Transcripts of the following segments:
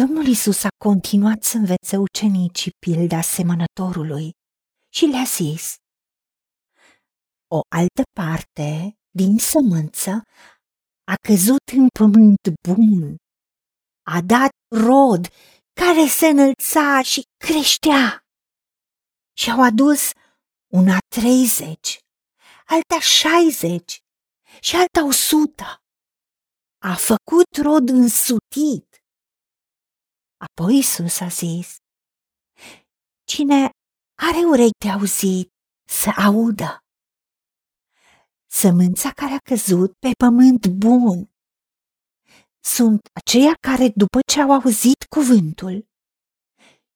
Domnul Isus a continuat să învețe ucenicii pilda semănătorului și le-a zis, O altă parte din sămânță a căzut în pământ bun, a dat rod care se înălța și creștea. Și au adus una treizeci, alta șaizeci și alta o sută. A făcut rod însutit. Apoi Isus a zis, Cine are urechi de auzit, să audă. Sămânța care a căzut pe pământ bun sunt aceia care, după ce au auzit cuvântul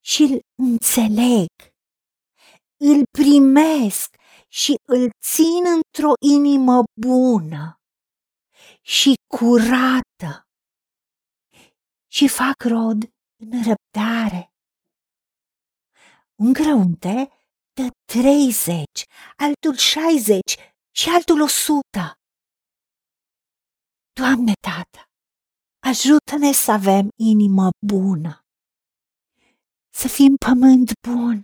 și îl înțeleg, îl primesc și îl țin într-o inimă bună și curată și fac rod în răbdare. Un grăunte dă 30, altul 60 și altul 100. Doamne, Tată, ajută-ne să avem inimă bună, să fim pământ bun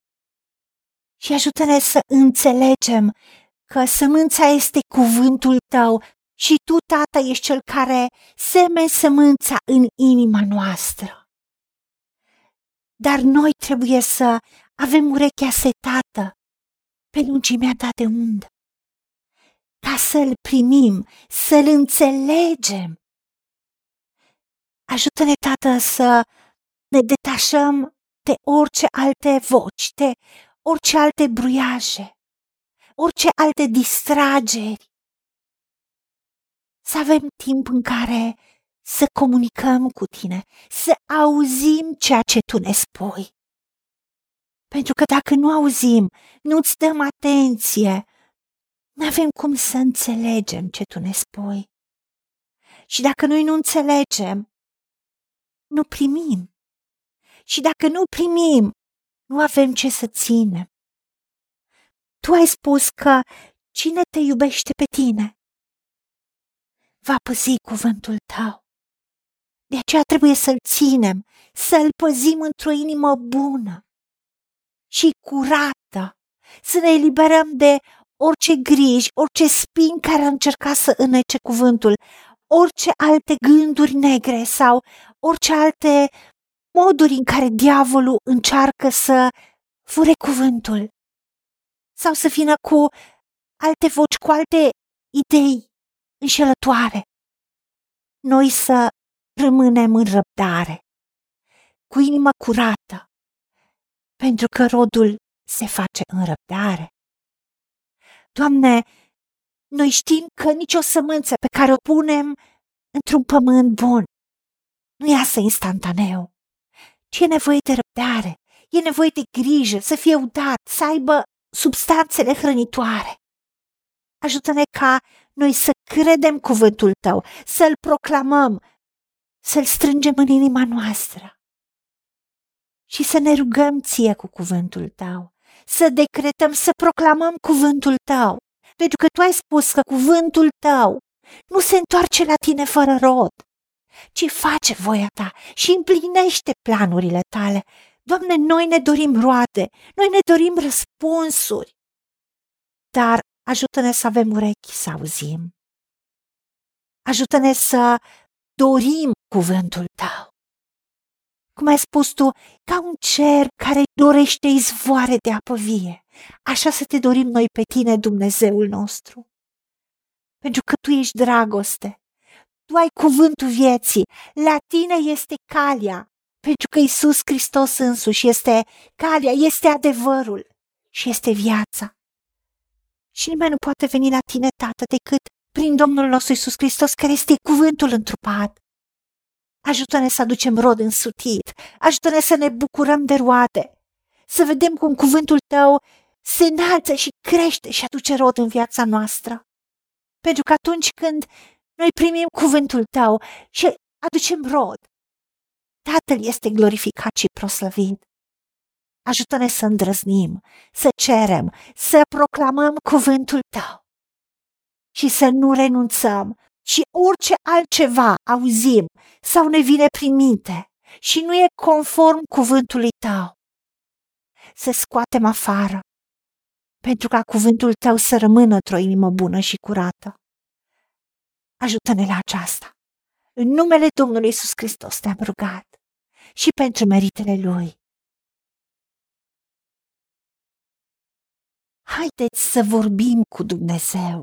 și ajută-ne să înțelegem că sămânța este cuvântul tău și tu, Tată, ești cel care seme sămânța în inima noastră. Dar noi trebuie să avem urechea setată pe lungimea ta de undă, ca să-l primim, să-l înțelegem. Ajută-ne, Tată, să ne detașăm de orice alte voci, de orice alte bruiaje, orice alte distrageri. Să avem timp în care să comunicăm cu tine, să auzim ceea ce tu ne spui. Pentru că dacă nu auzim, nu-ți dăm atenție, nu avem cum să înțelegem ce tu ne spui. Și dacă noi nu înțelegem, nu primim. Și dacă nu primim, nu avem ce să ținem. Tu ai spus că cine te iubește pe tine va păzi cuvântul tău. De aceea trebuie să-l ținem, să-l păzim într-o inimă bună și curată, să ne eliberăm de orice griji, orice spin care a încercat să înnece cuvântul, orice alte gânduri negre sau orice alte moduri în care diavolul încearcă să fure cuvântul sau să vină cu alte voci, cu alte idei înșelătoare. Noi să rămânem în răbdare, cu inima curată, pentru că rodul se face în răbdare. Doamne, noi știm că nicio sămânță pe care o punem într-un pământ bun nu iasă instantaneu, ci e nevoie de răbdare, e nevoie de grijă, să fie udat, să aibă substanțele hrănitoare. Ajută-ne ca noi să credem cuvântul tău, să-l proclamăm, să-l strângem în inima noastră și să ne rugăm ție cu cuvântul tău, să decretăm, să proclamăm cuvântul tău, pentru că tu ai spus că cuvântul tău nu se întoarce la tine fără rod, ci face voia ta și împlinește planurile tale. Doamne, noi ne dorim roade, noi ne dorim răspunsuri, dar ajută-ne să avem urechi să auzim. Ajută-ne să dorim cuvântul tău. Cum ai spus tu, ca un cer care dorește izvoare de apă vie, așa să te dorim noi pe tine, Dumnezeul nostru. Pentru că tu ești dragoste, tu ai cuvântul vieții, la tine este calea, pentru că Isus Hristos însuși este calea, este adevărul și este viața. Și nimeni nu poate veni la tine, Tată, decât prin Domnul nostru Isus Hristos, care este cuvântul întrupat. Ajută-ne să aducem rod însutit, ajută-ne să ne bucurăm de roade, să vedem cum cuvântul tău se înalță și crește și aduce rod în viața noastră. Pentru că atunci când noi primim cuvântul tău și aducem rod, Tatăl este glorificat și proslăvit. Ajută-ne să îndrăznim, să cerem, să proclamăm cuvântul tău și să nu renunțăm și orice altceva auzim sau ne vine prin minte, și nu e conform cuvântului tău. Să scoatem afară, pentru ca cuvântul tău să rămână într-o inimă bună și curată. Ajută-ne la aceasta. În numele Domnului Isus Hristos te-am rugat și pentru meritele Lui. Haideți să vorbim cu Dumnezeu,